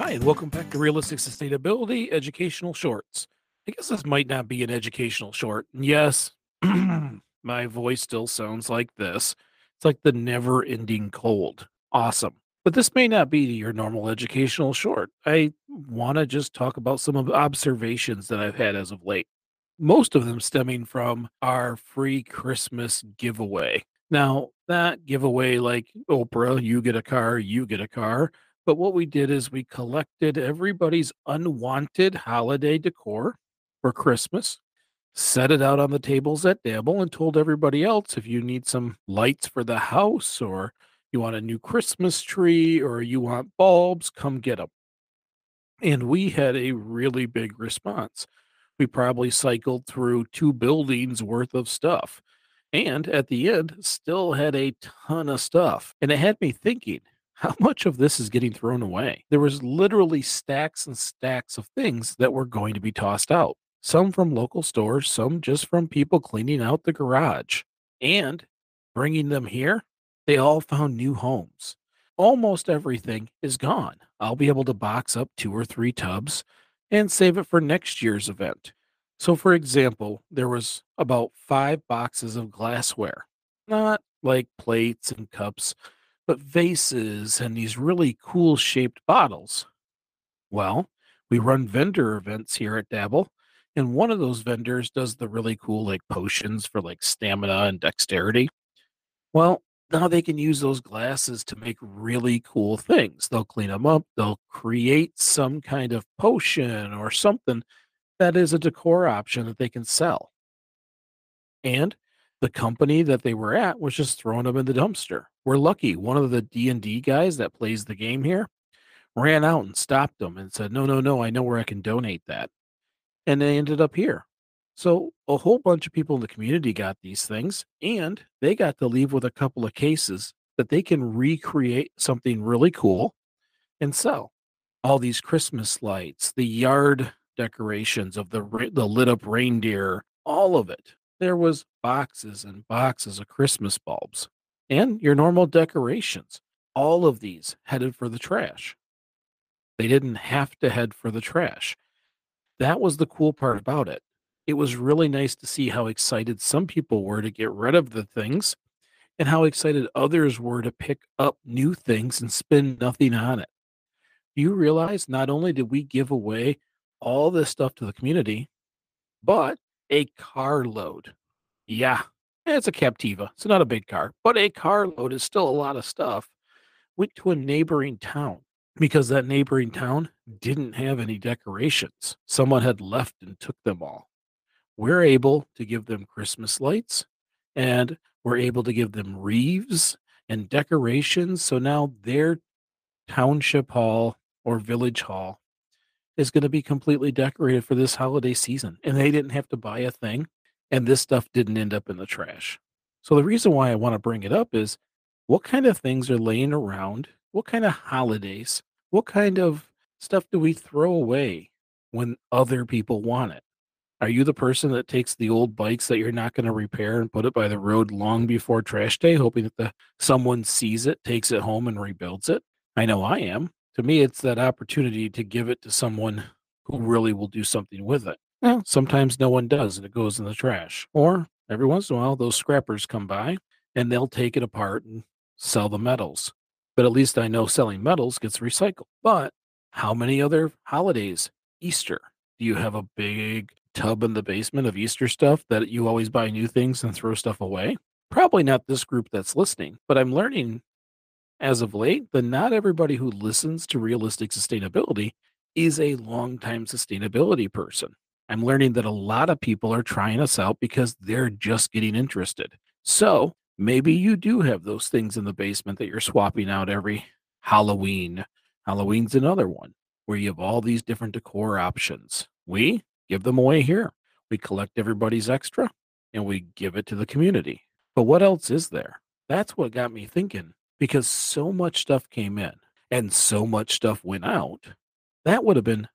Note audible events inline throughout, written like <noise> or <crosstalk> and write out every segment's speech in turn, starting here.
Hi, and welcome back to Realistic Sustainability Educational Shorts. I guess this might not be an educational short. Yes, <clears throat> my voice still sounds like this. It's like the never ending cold. Awesome. But this may not be your normal educational short. I want to just talk about some of observations that I've had as of late, most of them stemming from our free Christmas giveaway. Now, that giveaway, like Oprah, you get a car, you get a car but what we did is we collected everybody's unwanted holiday decor for Christmas, set it out on the tables at Dabble, and told everybody else if you need some lights for the house or you want a new Christmas tree or you want bulbs, come get them. And we had a really big response. We probably cycled through two buildings worth of stuff. And at the end, still had a ton of stuff. And it had me thinking how much of this is getting thrown away? There was literally stacks and stacks of things that were going to be tossed out. Some from local stores, some just from people cleaning out the garage. And bringing them here, they all found new homes. Almost everything is gone. I'll be able to box up two or three tubs and save it for next year's event. So, for example, there was about five boxes of glassware, not like plates and cups, but vases and these really cool shaped bottles. Well, we run vendor events here at Dabble, and one of those vendors does the really cool like potions for like stamina and dexterity. Well, now they can use those glasses to make really cool things. They'll clean them up, they'll create some kind of potion or something that is a decor option that they can sell. And the company that they were at was just throwing them in the dumpster. We're lucky. One of the D&D guys that plays the game here ran out and stopped them and said, "No, no, no, I know where I can donate that." And they ended up here. So a whole bunch of people in the community got these things and they got to leave with a couple of cases that they can recreate something really cool and sell. All these Christmas lights, the yard decorations of the the lit up reindeer, all of it there was boxes and boxes of Christmas bulbs and your normal decorations. All of these headed for the trash. They didn't have to head for the trash. That was the cool part about it. It was really nice to see how excited some people were to get rid of the things and how excited others were to pick up new things and spend nothing on it. Do you realize not only did we give away all this stuff to the community, but a carload. Yeah, it's a Captiva. It's not a big car, but a carload is still a lot of stuff. Went to a neighboring town because that neighboring town didn't have any decorations. Someone had left and took them all. We're able to give them Christmas lights and we're able to give them wreaths and decorations. So now their township hall or village hall is going to be completely decorated for this holiday season. And they didn't have to buy a thing. And this stuff didn't end up in the trash. So the reason why I want to bring it up is what kind of things are laying around? What kind of holidays? What kind of stuff do we throw away when other people want it? Are you the person that takes the old bikes that you're not going to repair and put it by the road long before trash day, hoping that the someone sees it, takes it home, and rebuilds it? I know I am to me, it's that opportunity to give it to someone who really will do something with it. Well, sometimes no one does and it goes in the trash. Or every once in a while, those scrappers come by and they'll take it apart and sell the metals. But at least I know selling metals gets recycled. But how many other holidays? Easter. Do you have a big tub in the basement of Easter stuff that you always buy new things and throw stuff away? Probably not this group that's listening, but I'm learning as of late, but not everybody who listens to realistic sustainability is a long-time sustainability person. I'm learning that a lot of people are trying us out because they're just getting interested. So maybe you do have those things in the basement that you're swapping out every Halloween. Halloween's another one where you have all these different decor options. We give them away here. We collect everybody's extra and we give it to the community. But what else is there? That's what got me thinking because so much stuff came in and so much stuff went out. That would have been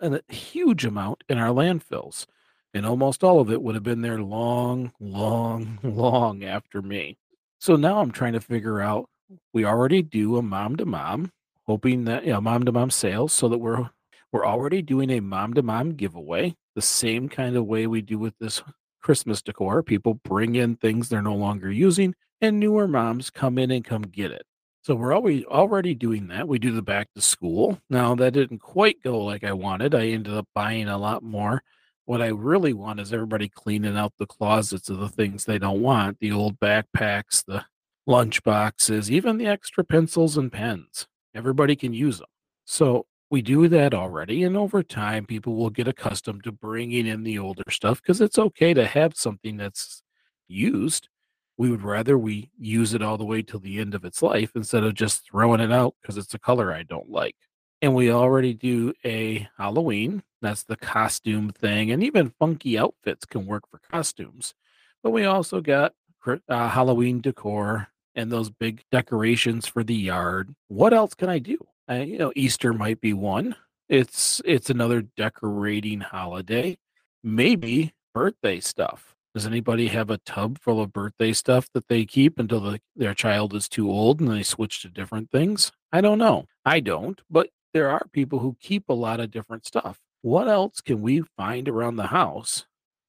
a, huge amount in our landfills. And almost all of it would have been there long, long, <laughs> long after me. So now I'm trying to figure out we already do a mom to mom. hoping that you know mom to mom sales so that we're we're already doing a mom to mom giveaway the same kind of way we do with this Christmas decor. People bring in things they're no longer using, and newer moms come in and come get it. So we're always already doing that. We do the back to school. Now that didn't quite go like I wanted. I ended up buying a lot more. What I really want is everybody cleaning out the closets of the things they don't want, the old backpacks, the lunch boxes, even the extra pencils and pens. Everybody can use them. So we do that already. And over time, people will get accustomed to bringing in the older stuff because it's okay to have something that's used. We would rather we use it all the way till the end of its life instead of just throwing it out because it's a color I don't like. And we already do a Halloween. That's the costume thing. And even funky outfits can work for costumes. But we also got uh, Halloween decor and those big decorations for the yard. What else can I do? Uh, you know, Easter might be one. It's it's another decorating holiday. Maybe birthday stuff. Does anybody have a tub full of birthday stuff that they keep until the, their child is too old and they switch to different things? I don't know. I don't, but there are people who keep a lot of different stuff. What else can we find around the house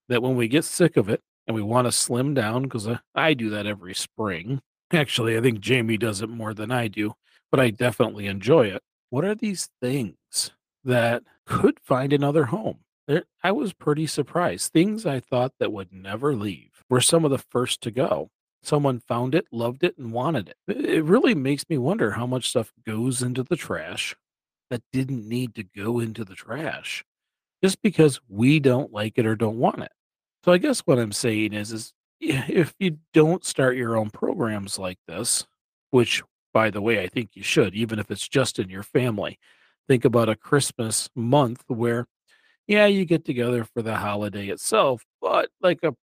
that when we get sick of it and we want to slim down, because I, I do that every spring. Actually, I think Jamie does it more than I do, but I definitely enjoy it. What are these things that could find another home? There, I was pretty surprised. Things I thought that would never leave were some of the first to go. Someone found it, loved it, and wanted it. It really makes me wonder how much stuff goes into the trash that didn't need to go into the trash just because we don't like it or don't want it. So I guess what I'm saying is, is if you don't start your own programs like this, which by the way, I think you should, even if it's just in your family. Think about a Christmas month where, yeah, you get together for the holiday itself, but like a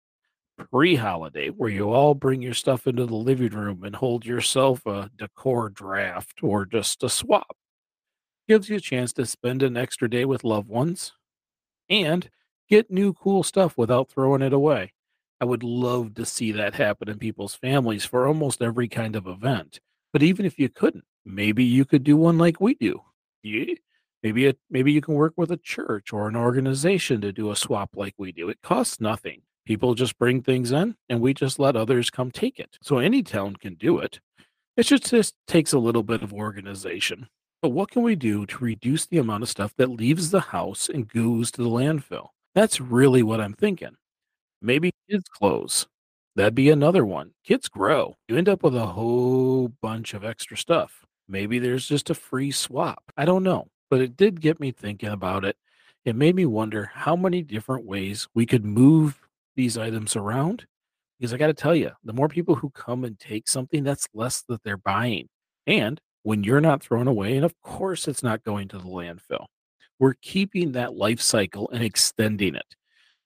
pre holiday where you all bring your stuff into the living room and hold yourself a decor draft or just a swap. Gives you a chance to spend an extra day with loved ones and get new cool stuff without throwing it away. I would love to see that happen in people's families for almost every kind of event. But even if you couldn't, maybe you could do one like we do. You, maybe maybe you can work with a church or an organization to do a swap like we do. It costs nothing. People just bring things in and we just let others come take it. So any town can do it. It just, just takes a little bit of organization. But what can we do to reduce the amount of stuff that leaves the house and goes to the landfill? That's really what I'm thinking. Maybe kids' clothes. That'd be another one. Kids grow. You end up with a whole bunch of extra stuff. Maybe there's just a free swap. I don't know. But it did get me thinking about it. It made me wonder how many different ways we could move these items around. Because I got to tell you, the more people who come and take something, that's less that they're buying. And when you're not thrown away, and of course it's not going to the landfill, we're keeping that life cycle and extending it,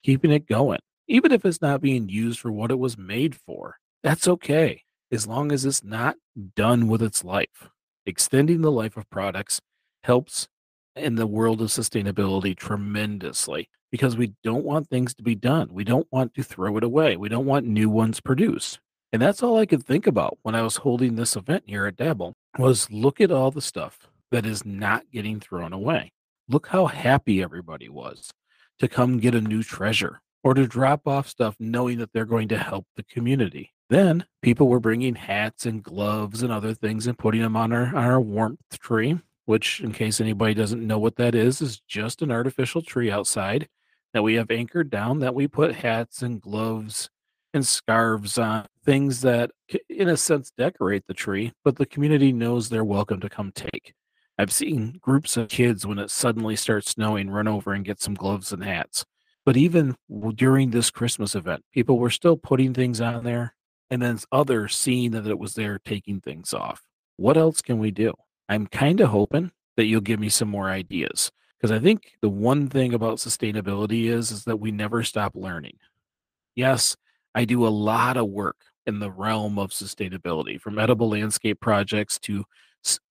keeping it going. Even if it's not being used for what it was made for, that's okay, as long as it's not done with its life. Extending the life of products helps in the world of sustainability tremendously because we don't want things to be done. We don't want to throw it away. We don't want new ones produced. And that's all I could think about when I was holding this event here at Dabble was look at all the stuff that is not getting thrown away. Look how happy everybody was to come get a new treasure or to drop off stuff knowing that they're going to help the community. Then people were bringing hats and gloves and other things and putting them on our, on our warmth tree, which, in case anybody doesn't know what that is, is just an artificial tree outside that we have anchored down that we put hats and gloves and scarves on things that in a sense decorate the tree but the community knows they're welcome to come take i've seen groups of kids when it suddenly starts snowing run over and get some gloves and hats but even during this christmas event people were still putting things on there and then others seeing that it was there taking things off. What else can we do? I'm kind of hoping that you'll give me some more ideas because i think the one thing about sustainability is is that we never stop learning. Yes I do a lot of work in the realm of sustainability, from edible landscape projects to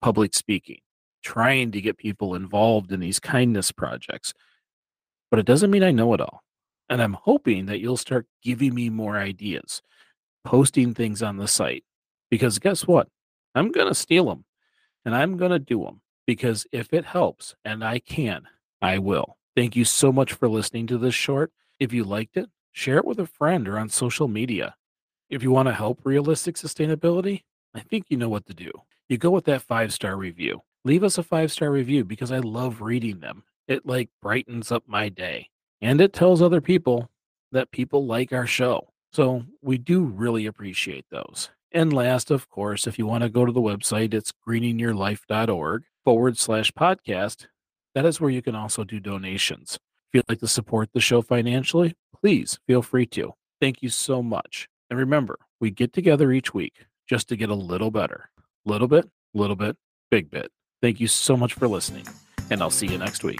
public speaking, trying to get people involved in these kindness projects. But it doesn't mean I know it all. And I'm hoping that you'll start giving me more ideas, posting things on the site. Because guess what? I'm going to steal them and I'm going to do them. because if it helps and I can, I will. Thank you so much for listening to this short. If you liked it, share it with a friend or on social media. If you want to help realistic sustainability, I think you know what to do. You go with that five star review. Leave us a five star review because I love reading them. It like brightens up my day and it tells other people that people like our show. So we do really appreciate those. And last, of course, if you want to go to the website, it's greeningyourlife.org forward slash podcast. That is where you can also do donations. If you'd like to support the show financially, please feel free to. Thank you so much. And remember, we get together each week just to get a little better. Little bit, little bit, big bit. Thank you so much for listening, and I'll see you next week.